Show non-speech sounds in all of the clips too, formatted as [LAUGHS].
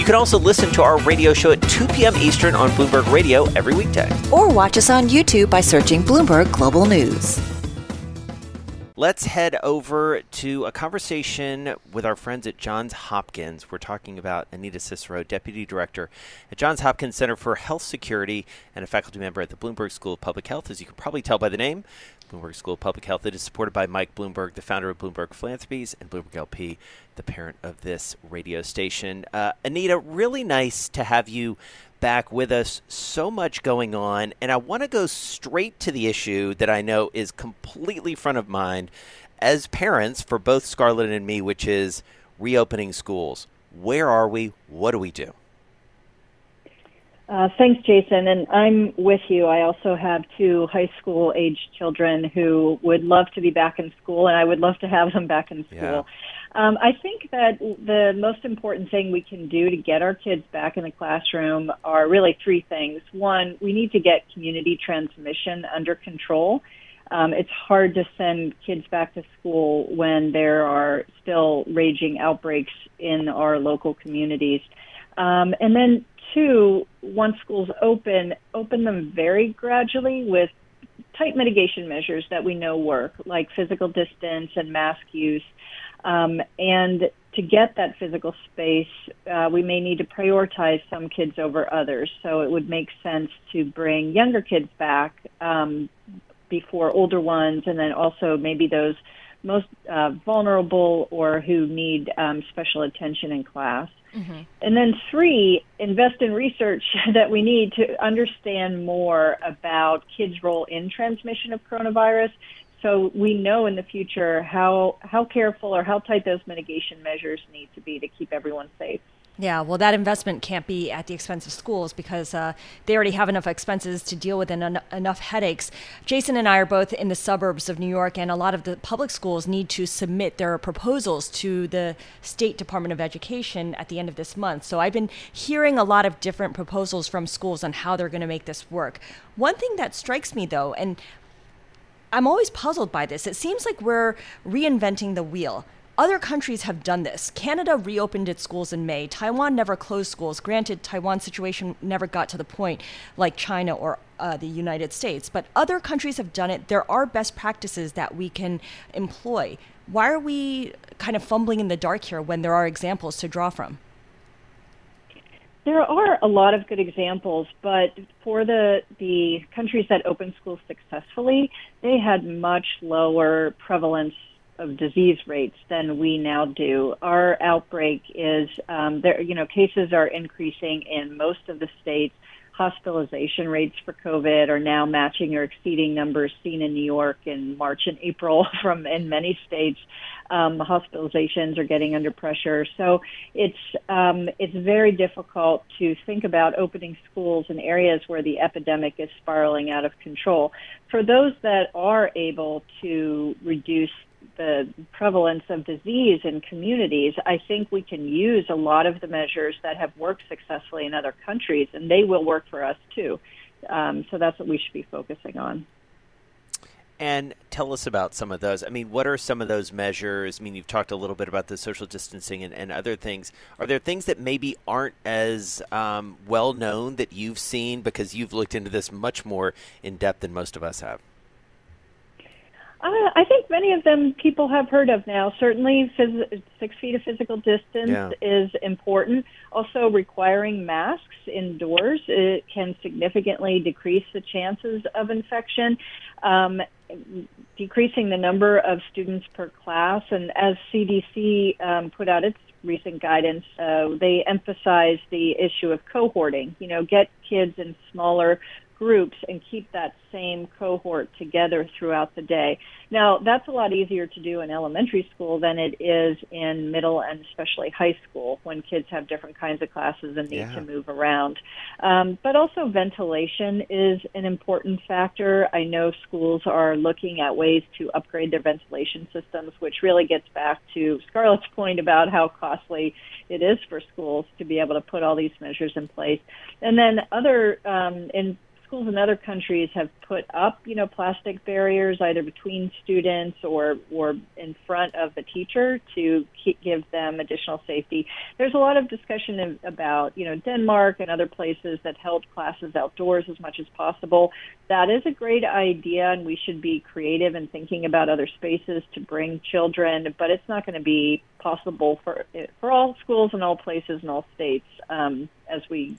You can also listen to our radio show at 2 p.m. Eastern on Bloomberg Radio every weekday. Or watch us on YouTube by searching Bloomberg Global News. Let's head over to a conversation with our friends at Johns Hopkins. We're talking about Anita Cicero, Deputy Director at Johns Hopkins Center for Health Security and a faculty member at the Bloomberg School of Public Health. As you can probably tell by the name, Bloomberg School of Public Health. It is supported by Mike Bloomberg, the founder of Bloomberg Philanthropies, and Bloomberg LP, the parent of this radio station. Uh, Anita, really nice to have you back with us. So much going on, and I want to go straight to the issue that I know is completely front of mind as parents for both Scarlet and me, which is reopening schools. Where are we? What do we do? Uh, thanks, Jason. And I'm with you. I also have two high school age children who would love to be back in school, and I would love to have them back in school. Yeah. Um, I think that the most important thing we can do to get our kids back in the classroom are really three things. One, we need to get community transmission under control. Um, it's hard to send kids back to school when there are still raging outbreaks in our local communities. Um, and then two, once schools open, open them very gradually with tight mitigation measures that we know work, like physical distance and mask use. Um, and to get that physical space, uh, we may need to prioritize some kids over others. So it would make sense to bring younger kids back um, before older ones, and then also maybe those most uh, vulnerable or who need um, special attention in class. Mm-hmm. And then three, invest in research [LAUGHS] that we need to understand more about kids' role in transmission of coronavirus. So we know in the future how how careful or how tight those mitigation measures need to be to keep everyone safe. Yeah, well, that investment can't be at the expense of schools because uh, they already have enough expenses to deal with and en- enough headaches. Jason and I are both in the suburbs of New York, and a lot of the public schools need to submit their proposals to the State Department of Education at the end of this month. So I've been hearing a lot of different proposals from schools on how they're going to make this work. One thing that strikes me, though, and I'm always puzzled by this, it seems like we're reinventing the wheel. Other countries have done this. Canada reopened its schools in May. Taiwan never closed schools. Granted, Taiwan's situation never got to the point like China or uh, the United States, but other countries have done it. There are best practices that we can employ. Why are we kind of fumbling in the dark here when there are examples to draw from? There are a lot of good examples, but for the the countries that opened schools successfully, they had much lower prevalence of disease rates than we now do. Our outbreak is um, there. You know, cases are increasing in most of the states. Hospitalization rates for COVID are now matching or exceeding numbers seen in New York in March and April [LAUGHS] from in many states. Um, hospitalizations are getting under pressure, so it's um, it's very difficult to think about opening schools in areas where the epidemic is spiraling out of control. For those that are able to reduce the prevalence of disease in communities, I think we can use a lot of the measures that have worked successfully in other countries, and they will work for us too. Um, so that's what we should be focusing on. And tell us about some of those. I mean, what are some of those measures? I mean, you've talked a little bit about the social distancing and, and other things. Are there things that maybe aren't as um, well known that you've seen because you've looked into this much more in depth than most of us have? Uh, I think many of them people have heard of now. Certainly, phys- six feet of physical distance yeah. is important. Also, requiring masks indoors it can significantly decrease the chances of infection. Um, decreasing the number of students per class, and as CDC um, put out its recent guidance, uh, they emphasize the issue of cohorting. You know, get kids in smaller groups and keep that same cohort together throughout the day. Now, that's a lot easier to do in elementary school than it is in middle and especially high school when kids have different kinds of classes and need yeah. to move around. Um, but also, ventilation is an important factor. I know schools are looking at ways to upgrade their ventilation systems, which really gets back to Scarlet's [LAUGHS] point about how costly it is for schools to be able to put all these measures in place. And then other um, in schools in other countries have put up, you know, plastic barriers either between students or or in front of the teacher to keep, give them additional safety. There's a lot of discussion about, you know, Denmark and other places that held classes outdoors as much as possible. That is a great idea, and we should be creative in thinking about other spaces to bring children. But it's not going to be possible for for all schools in all places in all states um, as we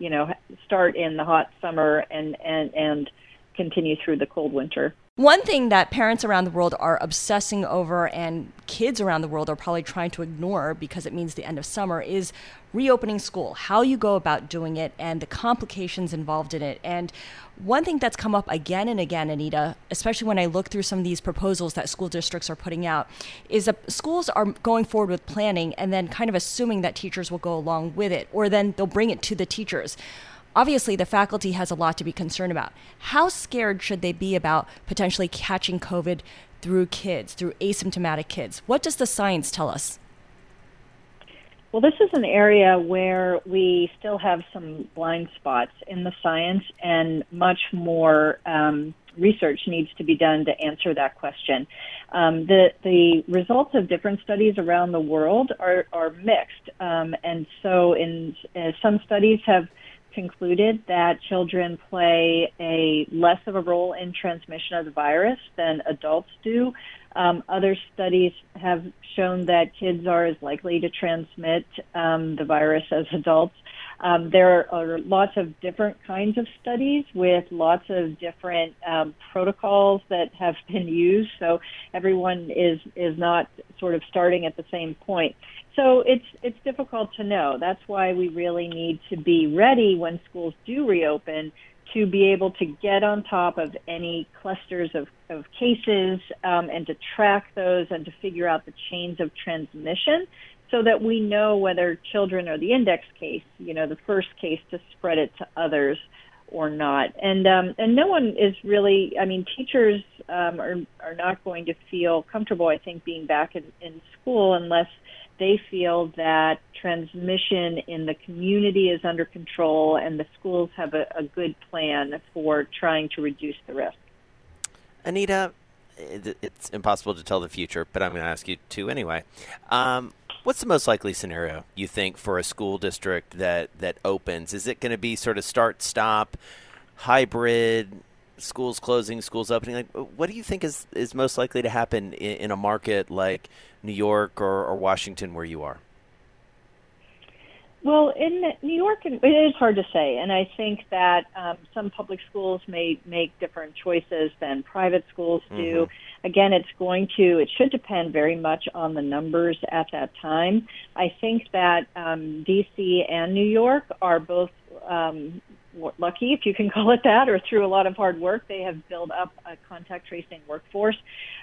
you know start in the hot summer and and and continue through the cold winter. One thing that parents around the world are obsessing over and kids around the world are probably trying to ignore because it means the end of summer is reopening school, how you go about doing it, and the complications involved in it. And one thing that's come up again and again, Anita, especially when I look through some of these proposals that school districts are putting out, is that schools are going forward with planning and then kind of assuming that teachers will go along with it, or then they'll bring it to the teachers obviously the faculty has a lot to be concerned about. How scared should they be about potentially catching COVID through kids, through asymptomatic kids? What does the science tell us? Well, this is an area where we still have some blind spots in the science, and much more um, research needs to be done to answer that question. Um, the the results of different studies around the world are are mixed, um, and so in uh, some studies have concluded that children play a less of a role in transmission of the virus than adults do. Um, other studies have shown that kids are as likely to transmit um, the virus as adults. Um, there are lots of different kinds of studies with lots of different um, protocols that have been used, so everyone is is not sort of starting at the same point. So it's it's difficult to know. That's why we really need to be ready when schools do reopen to be able to get on top of any clusters of, of cases um, and to track those and to figure out the chains of transmission so that we know whether children are the index case, you know, the first case to spread it to others or not. And um, and no one is really. I mean, teachers um, are are not going to feel comfortable. I think being back in, in school unless they feel that transmission in the community is under control and the schools have a, a good plan for trying to reduce the risk. Anita, it's impossible to tell the future, but I'm going to ask you to anyway. Um, what's the most likely scenario you think for a school district that that opens? Is it going to be sort of start stop, hybrid? Schools closing, schools opening. Like, what do you think is, is most likely to happen in, in a market like New York or, or, Washington, where you are? Well, in New York, it is hard to say, and I think that um, some public schools may make different choices than private schools do. Mm-hmm. Again, it's going to, it should depend very much on the numbers at that time. I think that um, D.C. and New York are both um, lucky, if you can [LAUGHS] call it that, or through a lot of hard work, they have built up a contact tracing workforce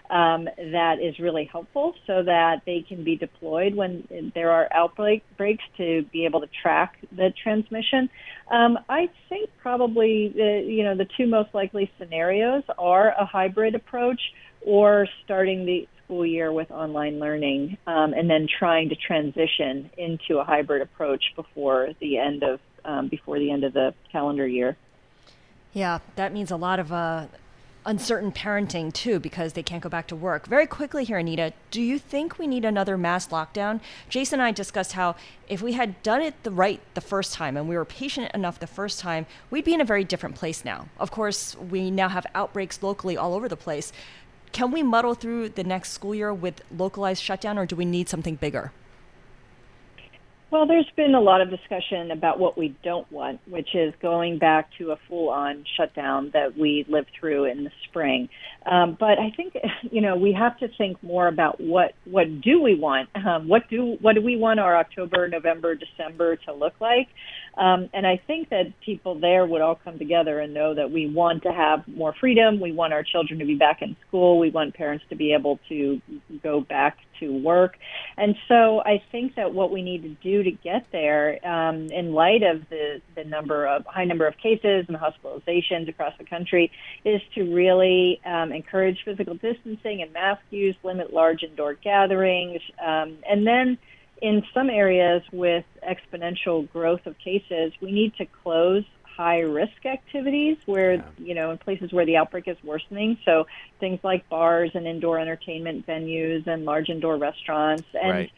um, that is really helpful so that they can be deployed when there are outbreaks to be able to track the transmission. Um, I think probably the, you know the two most likely scenarios are a hybrid approach or starting the school year with online learning um, and then trying to transition into a hybrid approach before the end of um, before the end of the calendar year. Yeah, that means a lot of uh, uncertain parenting too because they can't go back to work. Very quickly here, Anita, do you think we need another mass lockdown? Jason and I discussed how if we had done it the right the first time and we were patient enough the first time, we'd be in a very different place now. Of course, we now have outbreaks locally all over the place. Can we muddle through the next school year with localized shutdown or do we need something bigger? Well, there's been a lot of discussion about what we don't want, which is going back to a full-on shutdown that we lived through in the spring. Um, but I think [LAUGHS] you know we have to think more about what what do we want? Um, what do what do we want our October, November, December to look like? Um, and I think that people there would all come together and know that we want to have more freedom. We want our children to be back in school. We want parents to be able to go back to work. And so I think that what we need to do to get there, um, in light of the, the number of high number of cases and hospitalizations across the country, is to really um, encourage physical distancing and mask use, limit large indoor gatherings, um, and then in some areas with exponential growth of cases, we need to close high risk activities where, yeah. you know, in places where the outbreak is worsening. So things like bars and indoor entertainment venues and large indoor restaurants. And right.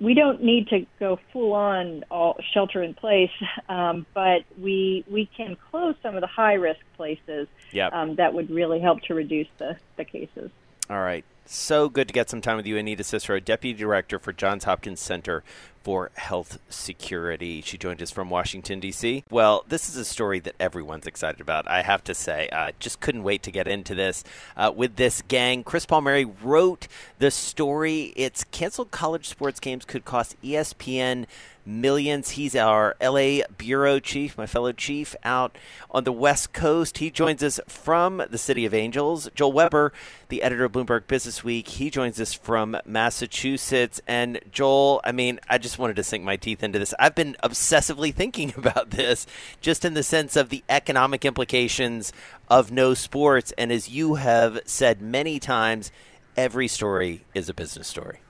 we don't need to go full on all shelter in place, [LAUGHS] um, but we, we can close some of the high risk places yep. um, that would really help to reduce the, the cases. All right. So good to get some time with you, Anita Cicero, Deputy Director for Johns Hopkins Center for Health Security. She joined us from Washington, D.C. Well, this is a story that everyone's excited about, I have to say. I just couldn't wait to get into this uh, with this gang. Chris Palmeri wrote the story. It's canceled college sports games could cost ESPN millions. He's our LA bureau chief, my fellow chief out on the West Coast. He joins us from the City of Angels. Joel Weber, the editor of Bloomberg Businessweek, he joins us from Massachusetts. And Joel, I mean, I just wanted to sink my teeth into this. I've been obsessively [LAUGHS] thinking about this just in the sense of the economic implications of no sports. And as you have said many times, every story is a business story.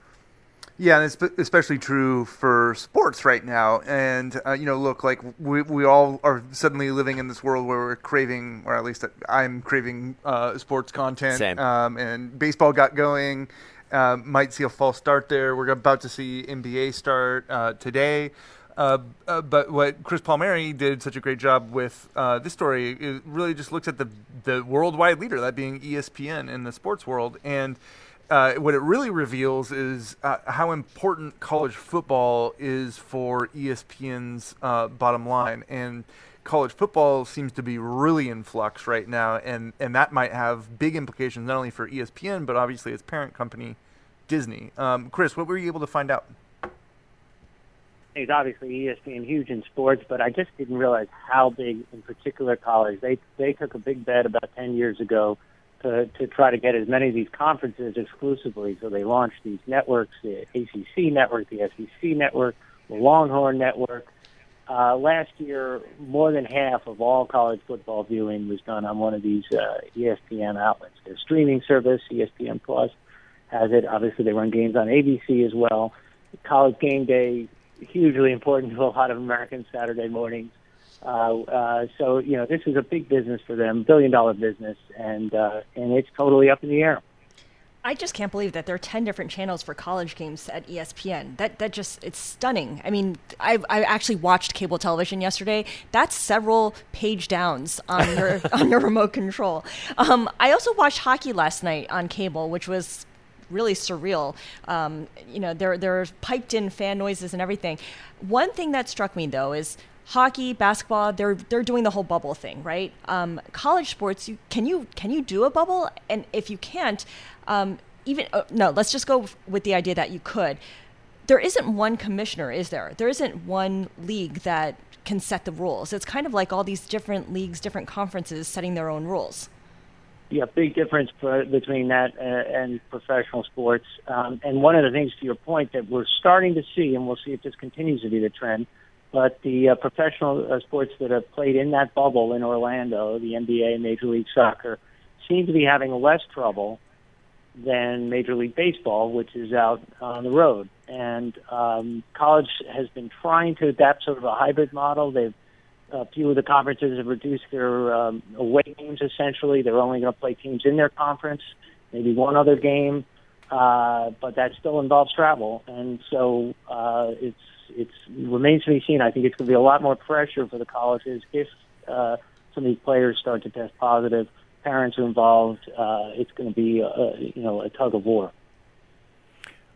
Yeah, and it's especially true for sports right now. And uh, you know, look, like we we all are suddenly living in this world where we're craving, or at least I'm craving uh, sports content. Same. Um, and baseball got going. Uh, might see a false start there. We're about to see NBA start uh, today. Uh, uh, but what Chris Palmeri did such a great job with uh, this story is really just looks at the the worldwide leader, that being ESPN in the sports world, and uh, what it really reveals is uh, how important college football is for ESPN's uh, bottom line. And college football seems to be really in flux right now, and, and that might have big implications not only for ESPN, but obviously its parent company, Disney. Um, Chris, what were you able to find out? It's obviously ESPN huge in sports, but I just didn't realize how big, in particular, college. They they took a big bet about ten years ago to, to try to get as many of these conferences exclusively. So they launched these networks, the ACC network, the SEC network, the Longhorn network. Uh, last year, more than half of all college football viewing was done on one of these uh, ESPN outlets. Their streaming service, ESPN Plus, has it. Obviously, they run games on ABC as well. College game day, hugely important to a lot of Americans Saturday mornings. Uh, uh, so you know, this is a big business for them, billion dollar business, and uh, and it's totally up in the air. I just can't believe that there are ten different channels for college games at ESPN. That that just it's stunning. I mean, I I actually watched cable television yesterday. That's several page downs on your [LAUGHS] on your remote control. Um, I also watched hockey last night on cable, which was really surreal. Um, you know, there there are piped in fan noises and everything. One thing that struck me though is hockey, basketball, they're they're doing the whole bubble thing, right? Um, college sports, you, can you can you do a bubble? And if you can't, um, even uh, no, let's just go with the idea that you could. There isn't one commissioner, is there? There isn't one league that can set the rules. It's kind of like all these different leagues, different conferences setting their own rules. Yeah, big difference between that uh, and professional sports. Um, and one of the things, to your point, that we're starting to see, and we'll see if this continues to be the trend, but the uh, professional uh, sports that have played in that bubble in Orlando, the NBA Major League Soccer, seem to be having less trouble than Major League Baseball, which is out on the road. And um, college has been trying to adapt sort of a hybrid model. They've a few of the conferences have reduced their um, away games. Essentially, they're only going to play teams in their conference, maybe one other game, uh, but that still involves travel, and so uh, it's it's remains to be seen. I think it's going to be a lot more pressure for the colleges if uh, some of these players start to test positive. Parents are involved. Uh, it's going to be a, you know a tug of war.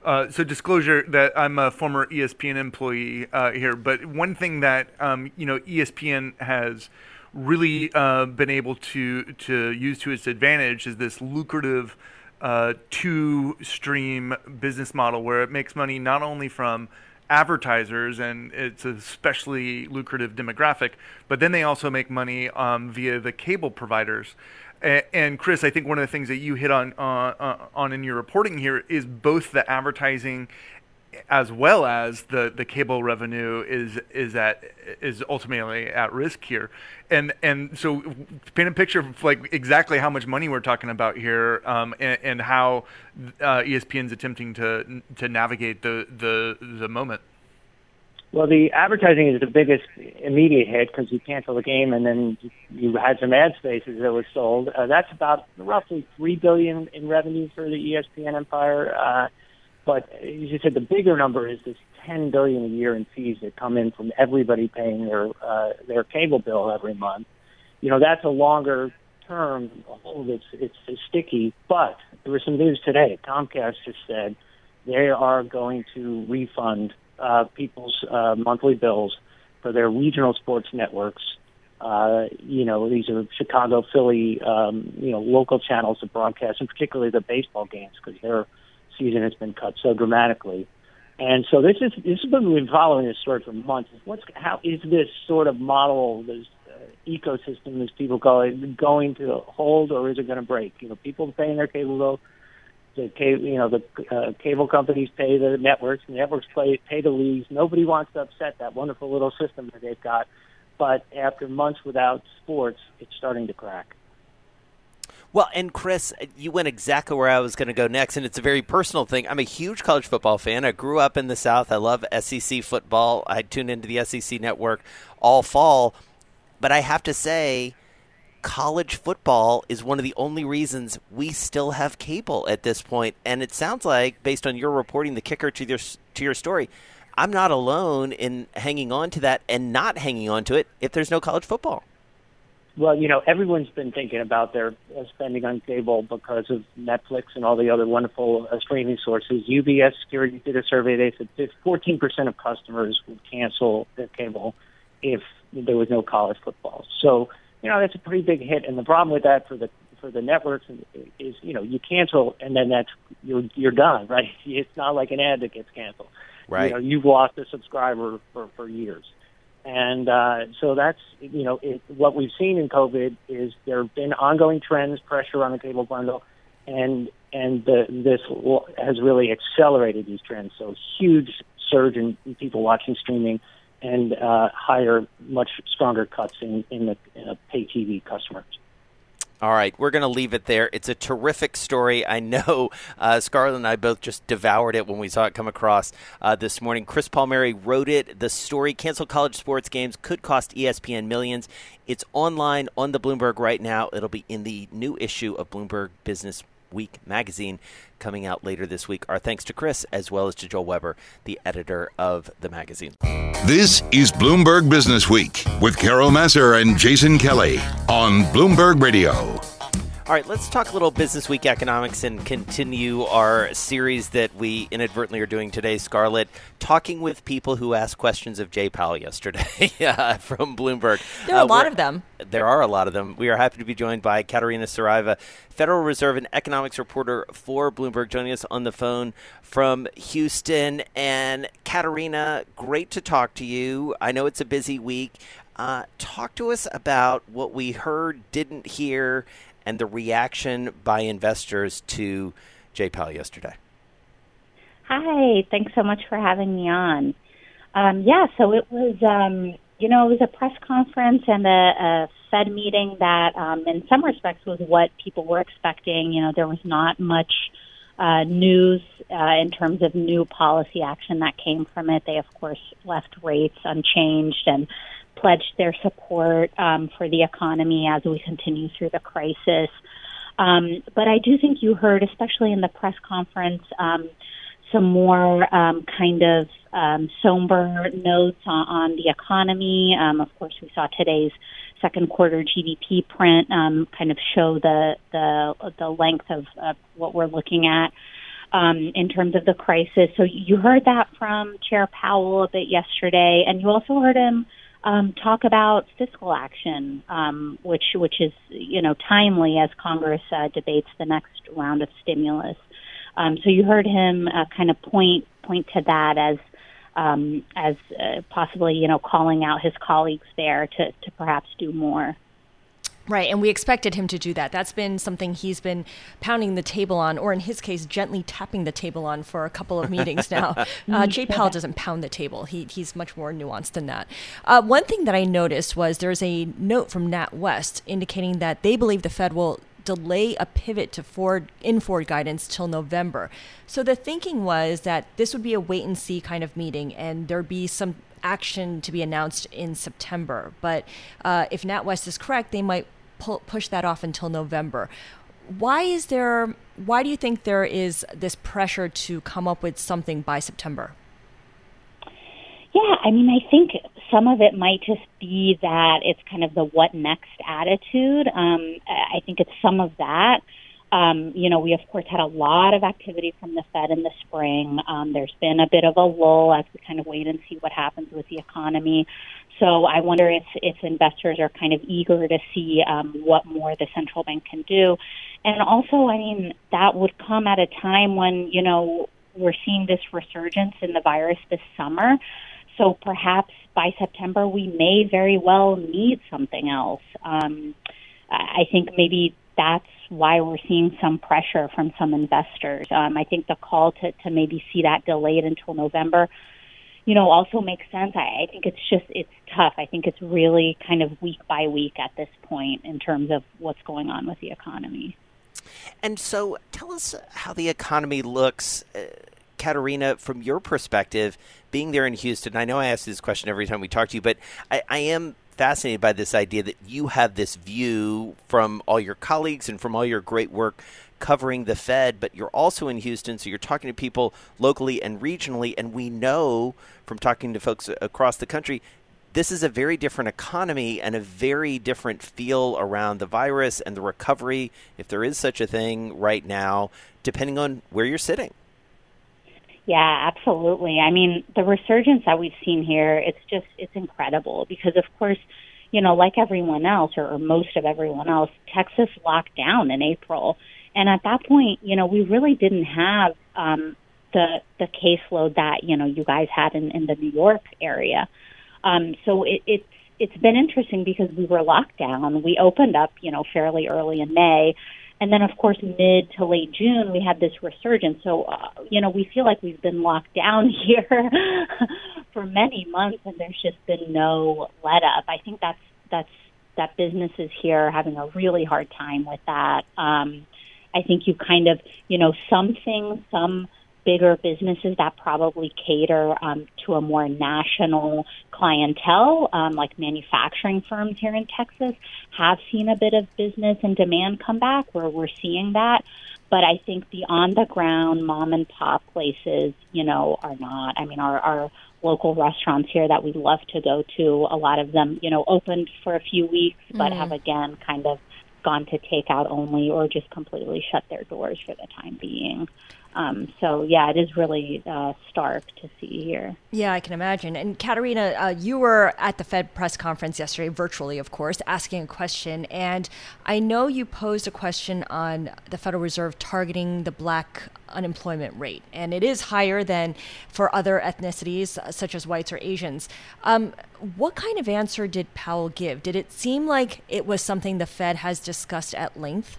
Uh, so disclosure that I'm a former ESPN employee uh, here, but one thing that um, you know ESPN has really uh, been able to to use to its advantage is this lucrative uh, two stream business model where it makes money not only from advertisers and it's especially lucrative demographic, but then they also make money um, via the cable providers. And, Chris, I think one of the things that you hit on uh, on in your reporting here is both the advertising as well as the, the cable revenue is is at is ultimately at risk here, and and so paint a picture of like exactly how much money we're talking about here, um, and, and, how uh, ESPN's attempting to to navigate the the the moment. Well, the advertising is the biggest immediate hit because you cancel the game and then you had some ad spaces that were sold. Uh, that's about roughly three billion in revenue for the ESPN empire. Uh, but as you said, the bigger number is this 10 billion a year in fees that come in from everybody paying their uh, their cable bill every month. You know, that's a longer term hold. It's it's sticky. But there was some news today. Comcast just said they are going to refund uh, people's uh, monthly bills for their regional sports networks. Uh, you know, these are Chicago, Philly, um, you know, local channels that broadcast, and particularly the baseball games because they're season has been cut so dramatically. And so this is this has been we've been following this story for months. What's how is this sort of model, this uh, ecosystem, as people call it, going to hold or is it going to break? You know, people paying their cable bill, the cable, you know, the uh, cable companies pay the networks, the networks pay pay the leagues. Nobody wants to upset that wonderful little system that they've got. But after months without sports, it's starting to crack. Well, and Chris, you went exactly where I was going to go next, and it's a very personal thing. I'm a huge college football fan. I grew up in the South. I love SEC football. I tune into the SEC network all fall. But I have to say, college football is one of the only reasons we still have cable at this point. And it sounds like, based on your reporting, the kicker to your to your story, I'm not alone in hanging on to that and not hanging on to it if there's no college football. Well, you know, everyone's been thinking about their uh, spending on cable because of Netflix and all the other wonderful uh, streaming sources. UBS Security did a survey. They said 14% of customers would cancel their cable if there was no college football. So, you know, that's a pretty big hit. And the problem with that for the for the networks is, you know, you cancel and then that's you're you're done, [LAUGHS] right? It's not like an ad that gets canceled. Right. You know, you've lost a subscriber for for years. And uh, so that's you know it, what we've seen in COVID is there have been ongoing trends, pressure on the cable bundle, and and the, this has really accelerated these trends. So huge surge in people watching streaming, and uh, higher, much stronger cuts in in the uh, pay TV customers. All right, we're going to leave it there. It's a terrific story. I know [LAUGHS] uh, Scarlet and I both just devoured it when we saw it come across uh, this morning. Chris Palmeri wrote it. The story, canceled college sports games could cost ESPN millions. It's online on the Bloomberg right now. It'll be in the new issue of Bloomberg Business Week magazine coming out later this week. Our thanks to Chris as well as to Joel Weber, the editor of the magazine. This is Bloomberg Businessweek with Carol Massar and Jason Kelly on Bloomberg Radio. All right, let's talk a little Businessweek economics and continue our series that we inadvertently are doing today, Scarlet, talking with people who asked questions of Jay Powell yesterday [LAUGHS] from Bloomberg. There are uh, a lot of them. There are a lot of them. We are happy to be joined by Catarina Saraiva, Federal Reserve and economics reporter for Bloomberg, joining us on the phone from Houston. And Catarina, great to talk to you. I know it's a busy week. Uh, talk to us about what we heard, didn't hear, and the reaction by investors to Powell yesterday. Hi, thanks so much for having me on. Um, yeah, so it was, um, you know, it was a press conference and a, a Fed meeting that, um, in some respects, was what people were expecting. You know, there was not much uh, news uh, in terms of new policy action that came from it. They, of course, left rates unchanged and pledged their support um, for the economy as we continue through the crisis. Um, but I do think you heard, especially in the press conference, um, some more um, kind of um, somber notes on, on the economy. Um, of course, we saw today's second quarter GDP print um, kind of show the the the length of, of what we're looking at. um, in terms of the crisis. So you heard that from Chair Powell a bit yesterday, and you also heard him um, talk about fiscal action, um, which which is you know timely as Congress uh, debates the next round of stimulus. Um, so you heard him uh, kind of point point to that as um, as uh, possibly you know calling out his colleagues there to to perhaps do more. Right, and we expected him to do that. That's been something he's been pounding the table on, or in his case, gently tapping the table on for a couple of meetings now. [LAUGHS] Uh, Jay Powell doesn't pound the table; he, he's much more nuanced than that. Uh, one thing that I noticed was there's a note from NatWest indicating that they believe the Fed will delay a pivot to forward in forward guidance till November. So the thinking was that this would be a wait and see kind of meeting, and there'd be some action to be announced in September. But uh, if NatWest is correct, they might push that off until November. Why is there? Why do you think there is this pressure to come up with something by September? Yeah, I mean, I think some of it might just be that it's kind of the what next attitude. Um, I think it's some of that. Um, you know, we of course had a lot of activity from the Fed in the spring. Um, there's been a bit of a lull as we kind of wait and see what happens with the economy. So I wonder if, if investors are kind of eager to see um, what more the central bank can do. And also, I mean, that would come at a time when, you know, we're seeing this resurgence in the virus this summer. So perhaps by September, we may very well need something else. Um, I think maybe that's why we're seeing some pressure from some investors. Um, I think the call to, to maybe see that delayed until November, you know, also makes sense. I, I think it's just it's tough. I think it's really kind of week by week at this point in terms of what's going on with the economy. And so, tell us how the economy looks. Uh, Catarina, from your perspective, being there in Houston, I know I ask this question every time we talk to you, but I, I am fascinated by this idea that you have this view from all your colleagues and from all your great work covering the Fed, but you're also in Houston, so you're talking to people locally and regionally. And we know from talking to folks across the country, this is a very different economy and a very different feel around the virus and the recovery, if there is such a thing right now, depending on where you're sitting. Yeah, absolutely. I mean, the resurgence that we've seen here, it's just, it's incredible because, of course, you know, like everyone else or, or most of everyone else, Texas locked down in April. And at that point, you know, we really didn't have um, the the caseload that you know you guys had in, in the New York area. Um, so it, it's it's been interesting because we were locked down. We opened up, you know, fairly early in May, and then, of course, mid to late June, we had this resurgence. So, uh, you know, we feel like we've been locked down [LAUGHS] here for many months, and there's just been no let up. I think that's that's that businesses here are having a really hard time with that. Um, I think you kind of, you know, some things, some bigger businesses that probably cater um, to a more national clientele, um, like manufacturing firms here in Texas, have seen a bit of business and demand come back where we're seeing that. But I think the on the ground mom and pop places, you know, are not. I mean, our, our local restaurants here that we love to go to, a lot of them, you know, opened for a few weeks, but mm. have again kind of gone to takeout only or just completely shut their doors for the time being. Um, so yeah, it is really uh, stark to see here. Yeah, I can imagine. And Catarina, uh, you were at the Fed press conference yesterday, virtually, of course, asking a question. And I know you posed a question on the Federal Reserve targeting the black unemployment rate, and it is higher than for other ethnicities uh, such as whites or Asians. Um, what kind of answer did Powell give? Did it seem like it was something the Fed has discussed at length?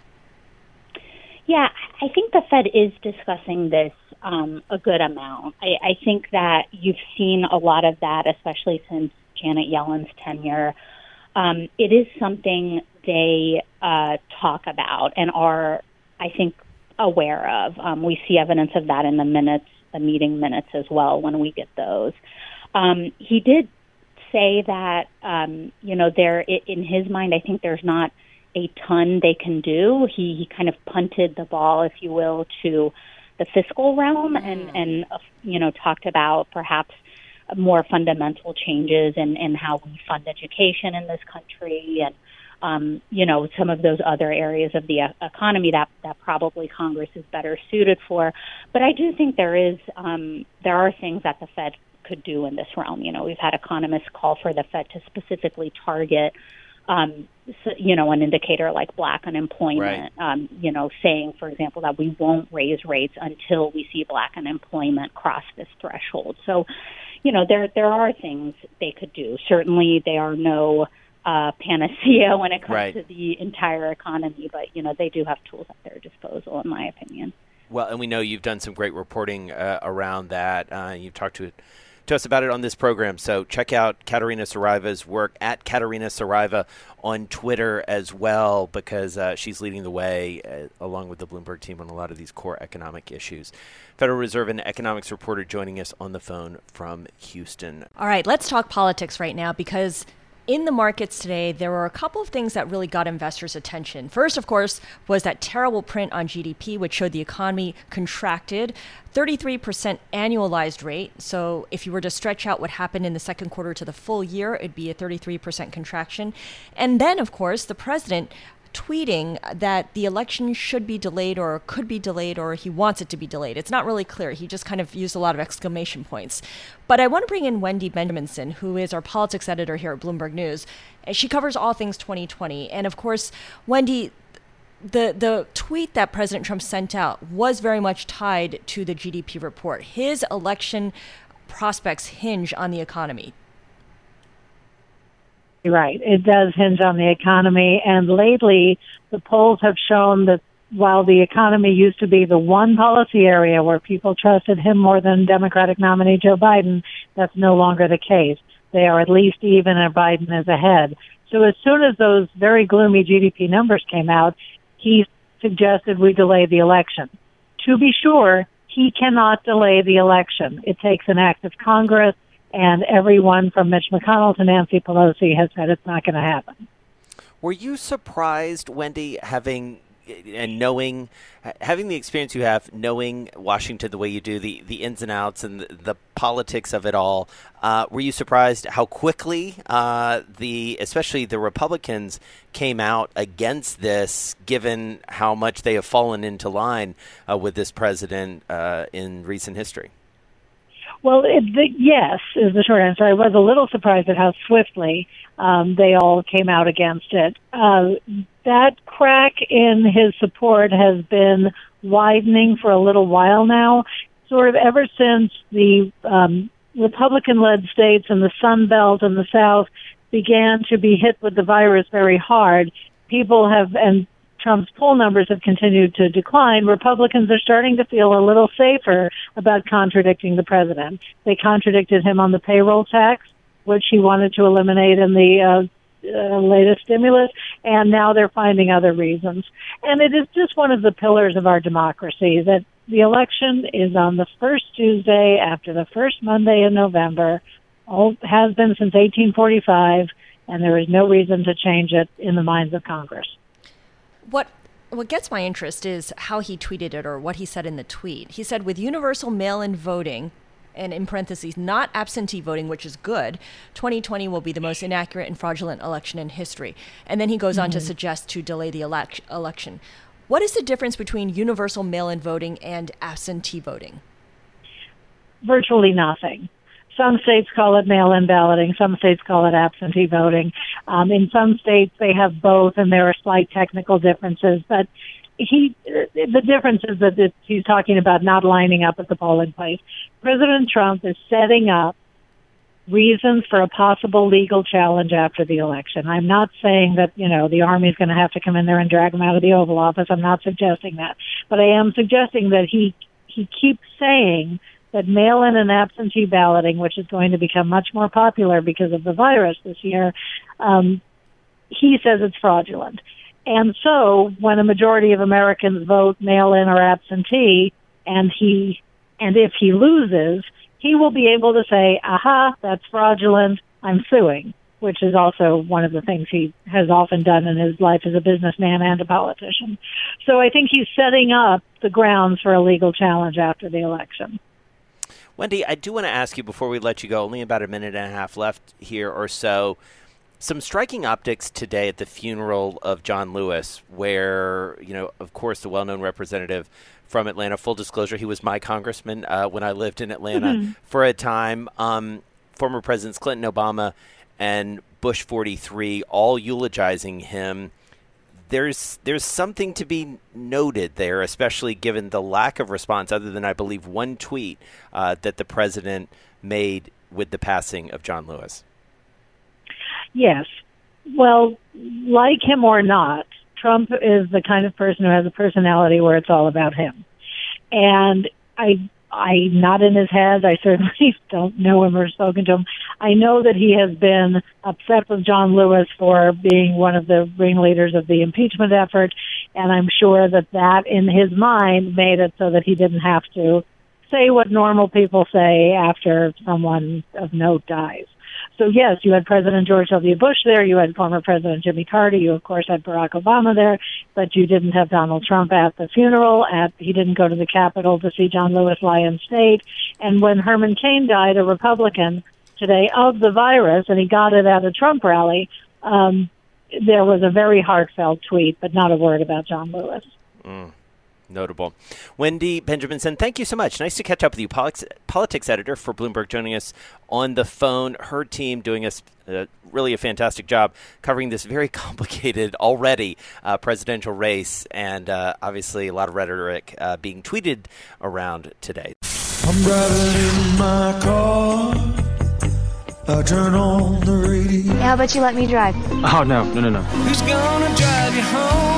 Yeah, I think the Fed is discussing this um, a good amount. I, I think that you've seen a lot of that, especially since Janet Yellen's tenure. Um, it is something they uh, talk about and are, I think, aware of. Um, we see evidence of that in the minutes, the meeting minutes as well when we get those. Um, he did say that, um, you know, there in his mind, I think there's not a ton they can do. He, he kind of punted the ball, if you will, to the fiscal realm mm. and, and uh, you know, talked about perhaps more fundamental changes in, in how we fund education in this country and um, you know, some of those other areas of the economy that that probably Congress is better suited for. But I do think there is um, there are things that the Fed could do in this realm. You know, we've had economists call for the Fed to specifically target um, you know, an indicator like black unemployment, right. um, you know, saying, for example, that we won't raise rates until we see black unemployment cross this threshold. So, you know, there there are things they could do. Certainly, they are no uh, panacea [LAUGHS] when it comes right. to the entire economy, but you know, they do have tools at their disposal, in my opinion. Well, and we know you've done some great reporting uh, around that. Uh, you've talked to to us about it on this program. So check out Catarina Saraiva's work at Catarina Saraiva on Twitter as well, because uh, she's leading the way uh, along with the Bloomberg team on a lot of these core economic issues. Federal Reserve and economics reporter joining us on the phone from Houston. All right, let's talk politics right now because in the markets today, there were a couple of things that really got investors' attention. First, of course, was that terrible print on GDP, which showed the economy contracted 33% annualized rate. So, if you were to stretch out what happened in the second quarter to the full year, it'd be a 33% contraction. And then, of course, the president tweeting that the election should be delayed or could be delayed or he wants it to be delayed. It's not really clear. He just kind of used a lot of exclamation points. But I want to bring in Wendy Benjaminson, who is our politics editor here at Bloomberg News. She covers all things 2020. And of course, Wendy, the the tweet that President Trump sent out was very much tied to the GDP report. His election prospects hinge on the economy. Right. It does hinge on the economy. And lately, the polls have shown that while the economy used to be the one policy area where people trusted him more than Democratic nominee Joe Biden, that's no longer the case. They are at least even and Biden is ahead. So as soon as those very gloomy GDP numbers came out, he suggested we delay the election. To be sure, he cannot delay the election. It takes an act of Congress and everyone from Mitch McConnell to Nancy Pelosi has said it's not going to happen. Were you surprised, Wendy, having and knowing, having the experience you have, knowing Washington the way you do, the, the ins and outs and the, the politics of it all, uh, were you surprised how quickly uh, the, especially the Republicans, came out against this, given how much they have fallen into line uh, with this president uh, in recent history? Well, it, the, yes is the short answer. I was a little surprised at how swiftly um, they all came out against it. Uh, that crack in his support has been widening for a little while now, sort of ever since the um, Republican-led states in the Sun Belt and the South began to be hit with the virus very hard. People have, and Trump's poll numbers have continued to decline, Republicans are starting to feel a little safer about contradicting the president. They contradicted him on the payroll tax, which he wanted to eliminate in the uh, uh, latest stimulus, and now they're finding other reasons. And it is just one of the pillars of our democracy that the election is on the first Tuesday after the first Monday in November. All has been since 1845, and there is no reason to change it in the minds of Congress what what gets my interest is how he tweeted it or what he said in the tweet. He said, with universal mail in voting, and in parentheses, not absentee voting, which is good, 2020 will be the most inaccurate and fraudulent election in history. And then he goes mm-hmm. on to mm-hmm. suggest to delay the elec- election. What is the difference between universal mail in voting and absentee voting? Virtually nothing. Some states call it mail-in balloting. Some states call it absentee voting. Um, in some states, they have both, and there are slight technical differences. But he, the difference is that he's talking about not lining up at the polling place. President Trump is setting up reasons for a possible legal challenge after the election. I'm not saying that, you know, the Army's going to have to come in there and drag him out of the Oval Office. I'm not suggesting that. But I am suggesting that he, he keeps saying that mail-in and absentee balloting, which is going to become much more popular because of the virus this year, um, he says it's fraudulent. And so, when a majority of Americans vote mail-in or absentee, and he, and if he loses, he will be able to say, "Aha, that's fraudulent. I'm suing." Which is also one of the things he has often done in his life as a businessman and a politician. So I think he's setting up the grounds for a legal challenge after the election. Wendy, I do want to ask you before we let you go, only about a minute and a half left here or so. some striking optics today at the funeral of John Lewis, where, you know, of course, the well known representative from Atlanta, full disclosure, he was my congressman uh, when I lived in Atlanta mm-hmm. for a time. Um, former Presidents Clinton, Obama, and Bush 43 all eulogizing him. There's there's something to be noted there, especially given the lack of response, other than I believe one tweet uh, that the president made with the passing of John Lewis. Yes. Well, like him or not, Trump is the kind of person who has a personality where it's all about him. And I I'm not in his head. I certainly [LAUGHS] don't know him or spoken to him. I know that he has been upset with John Lewis for being one of the ringleaders of the impeachment effort, and I'm sure that that in his mind made it so that he didn't have to say what normal people say after someone of note dies. So yes, you had President George W. Bush there, you had former President Jimmy Carter, you of course had Barack Obama there, but you didn't have Donald Trump at the funeral. At he didn't go to the Capitol to see John Lewis lie in state. And when Herman Cain died, a Republican today of the virus, and he got it at a Trump rally, um, there was a very heartfelt tweet, but not a word about John Lewis. Mm notable. Wendy Benjaminson, thank you so much. Nice to catch up with you, politics, politics editor for Bloomberg, joining us on the phone. Her team doing us uh, really a fantastic job covering this very [LAUGHS] complicated already uh, presidential race, and uh, obviously a lot of rhetoric uh, being tweeted around today. I'm driving in my car. I turn on the radio. how about you let me drive? Oh no, no, no, no. Who's gonna drive you home?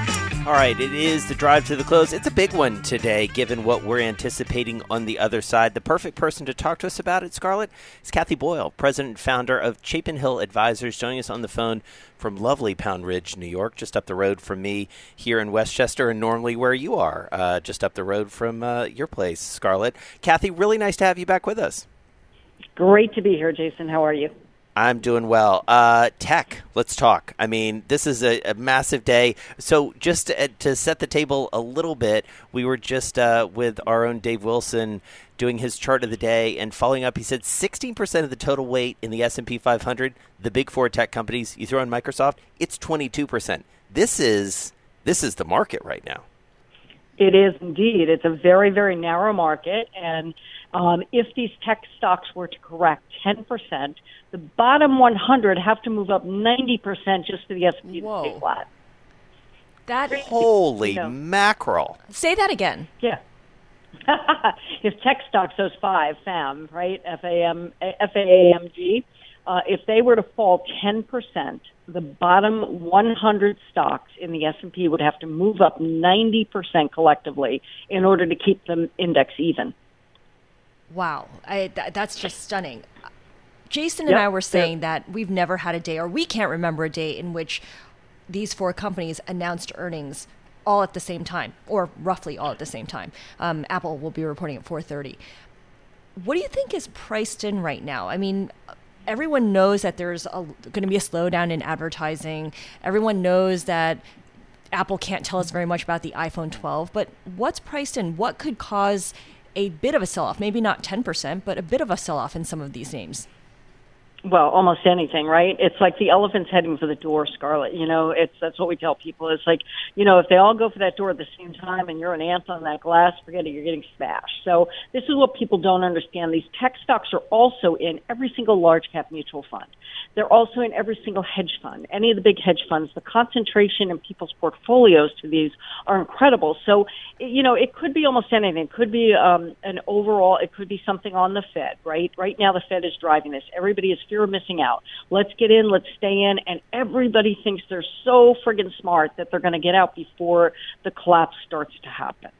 All right, it is the drive to the close. It's a big one today, given what we're anticipating on the other side. The perfect person to talk to us about it, Scarlet, is Kathy Boyle, president and founder of Chapin Hill Advisors, joining us on the phone from lovely Pound Ridge, New York, just up the road from me here in Westchester, and normally where you are, uh, just up the road from uh, your place, Scarlet. Kathy, really nice to have you back with us. Great to be here, Jason. How are you? I'm doing well. Uh, tech, let's talk. I mean, this is a, a massive day. So, just to, to, set the table a little bit, we were just uh, with our own Dave Wilson doing his chart of the day and following up. He said 16% of the total weight in the S&P 500, the big four tech companies. You throw in Microsoft, it's 22%. This is this is the market right now. It is indeed. It's a very very narrow market, and um, if these tech stocks were to correct 10%, the bottom 100 have to move up 90% just for the S&P to stay flat. That holy you know. mackerel! Say that again. Yeah. [LAUGHS] if tech stocks, those five, FAM, right, FAM, FAAMG, uh, if they were to fall 10%, the bottom 100 stocks in the S&P would have to move up 90% collectively in order to keep the index even. Wow, I, th- that's just stunning. Jason and yep. I were saying that we've never had a day, or we can't remember a day in which these four companies announced earnings all at the same time, or roughly all at the same time. Um, Apple will be reporting at 4:30. What do you think is priced in right now? I mean, everyone knows that there's going to be a slowdown in advertising. Everyone knows that Apple can't tell us very much about the iPhone 12, but what's priced in? What could cause a bit of a sell off, maybe not 10%, but a bit of a sell off in some of these names? Well, almost anything, right? It's like the elephant's heading for the door, Scarlet. You know, it's that's what we tell people. It's like, you know, if they all go for that door at the same time and you're an ant on that glass, forget it, you're getting smashed. So this is what people don't understand. These tech stocks are also in every single large cap mutual fund. They're also in every single hedge fund. Any of the big hedge funds, the concentration in people's portfolios to these are incredible. So, you know, it could be almost anything. It could be um, an overall. It could be something on the Fed, right? Right now, the Fed is driving this. Everybody is of missing out. Let's get in, let's stay in, and everybody thinks they're so friggin' smart that they're going to get out before the collapse starts to happen.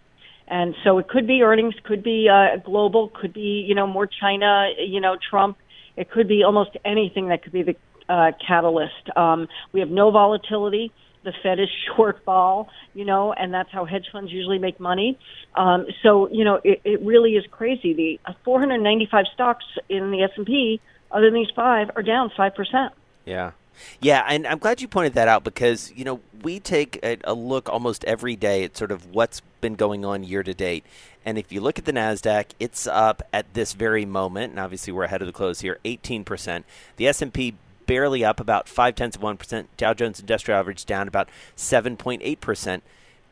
And so it could be earnings, could be uh, global, could be you know more China, you know Trump. It could be almost anything that could be the uh, catalyst. Um, we have no volatility. The Fed is [LAUGHS] short vol, you know, and that's how hedge funds usually make money. Um, so, you know, it, it really is crazy. The uh, 495 stocks in the S&P, other than these five, are down 5%. Yeah. Yeah, and I'm glad you pointed that out because, you know, we take a, a, look almost every day at sort of what's been going on year to date. And if you look at the NASDAQ, it's up at this very moment, and obviously we're ahead of the close here, 18%. The S&P barely up about five tenths of 1%. Dow Jones Industrial Average down about 7.8%,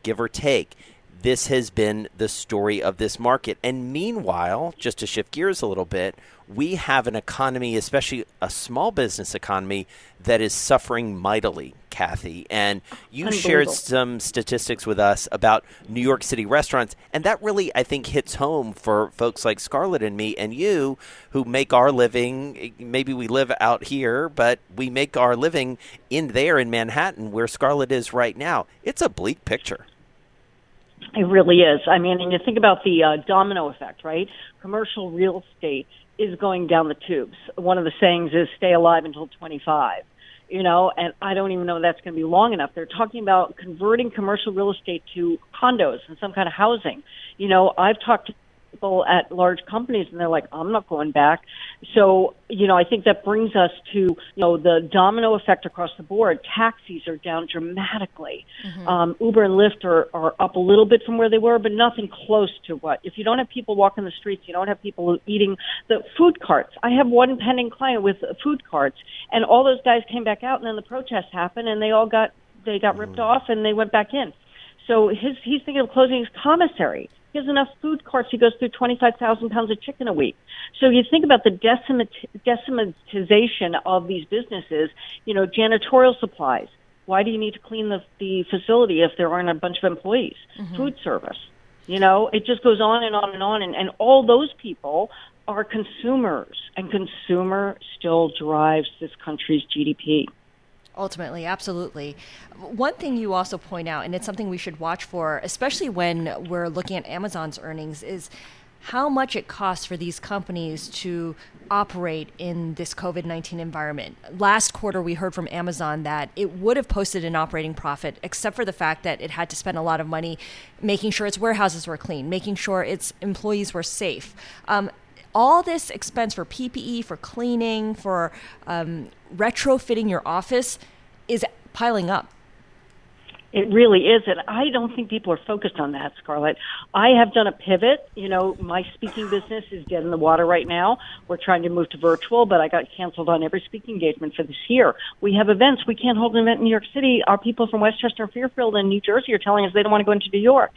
give or take this has been the story of this market. And meanwhile, just to shift gears a little bit, we have an economy, especially a small business economy, that is suffering mightily, Kathy. And you shared some statistics with us about New York City restaurants. And that really, I think, hits home for folks like Scarlet and me and you who make our living. Maybe we live out here, but we make our living in there in Manhattan, where Scarlet is right now. It's a bleak picture. It really is. I mean, and you think about the uh, domino effect, right? Commercial real estate is going down the tubes. One of the sayings is stay alive until 25. You know, and I don't even know that's going to be long enough. They're talking about converting commercial real estate to condos and some kind of housing. You know, I've talked to people at large companies and they're like, I'm not going back. So, you know, I think that brings us to, you know, the domino effect across the board. Taxis are down dramatically. Mm-hmm. Um, Uber and Lyft are, are up a little bit from where they were, but nothing close to what. If you don't have people walking the streets, you don't have people eating the food carts. I have one pending client with food carts and all those guys came back out and then the protests happened and they all got, they got ripped mm-hmm. off and they went back in. So his, he's thinking of closing his commissary he has enough food carts. He goes through 25,000 pounds of chicken a week. So you think about the decimatization of these businesses, you know, janitorial supplies. Why do you need to clean the, the facility if there aren't a bunch of employees? Mm-hmm. Food service. You know, it just goes on and on and on. And, and all those people are consumers, and consumer still drives this country's GDP. Ultimately, absolutely. One thing you also point out, and it's something we should watch for, especially when we're looking at Amazon's earnings, is how much it costs for these companies to operate in this COVID 19 environment. Last quarter, we heard from Amazon that it would have posted an operating profit, except for the fact that it had to spend a lot of money making sure its warehouses were clean, making sure its employees were safe. Um, all this expense for PPE, for cleaning, for um, retrofitting your office is piling up. It really is, and I don't think people are focused on that, Scarlet. I have done a pivot. You know, my speaking business is dead in the water right now. We're trying to move to virtual, but I got canceled on every speaking engagement for this year. We have events. We can't hold an event in New York City. Our people from Westchester, Fairfield, and New Jersey are telling us they don't want to go into New York.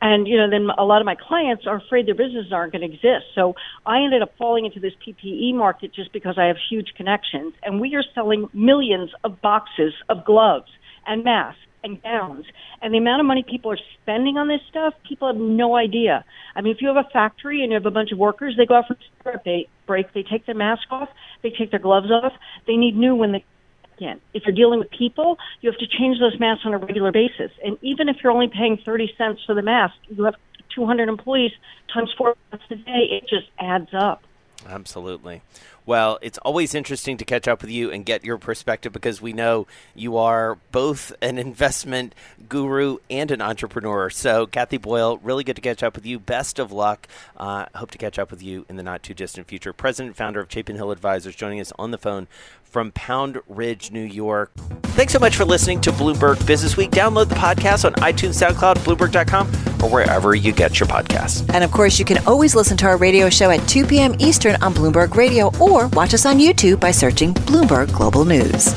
And, you know, then a lot of my clients are afraid their businesses aren't going to exist. So I ended up falling into this PPE market just because I have huge connections. And we are selling millions of boxes of gloves and masks and gowns. And the amount of money people are spending on this stuff, people have no idea. I mean, if you have a factory and you have a bunch of workers, they go out for a break, they take their mask off, they take their gloves off, they need new when they in. If you're dealing with people, you have to change those masks on a regular basis. And even if you're only paying 30 cents for the mask, you have 200 employees times four a day, it just adds up. Absolutely. Well, it's always interesting to catch up with you and get your perspective because we know you are both an [LAUGHS] investment guru and an entrepreneur. So, Kathy Boyle, really good to catch up with you. Best of luck. Uh, hope to catch up with you in the not too distant future. President founder of Chapin Hill Advisors joining us on the phone from Pound Ridge, New York. Thanks so much for listening to Bloomberg Businessweek. Download the podcast on iTunes, SoundCloud, Bloomberg.com, or wherever you get your podcasts. And of course, you can always listen to our radio show at 2 p.m. Eastern on Bloomberg Radio or watch us on YouTube by searching Bloomberg Global News.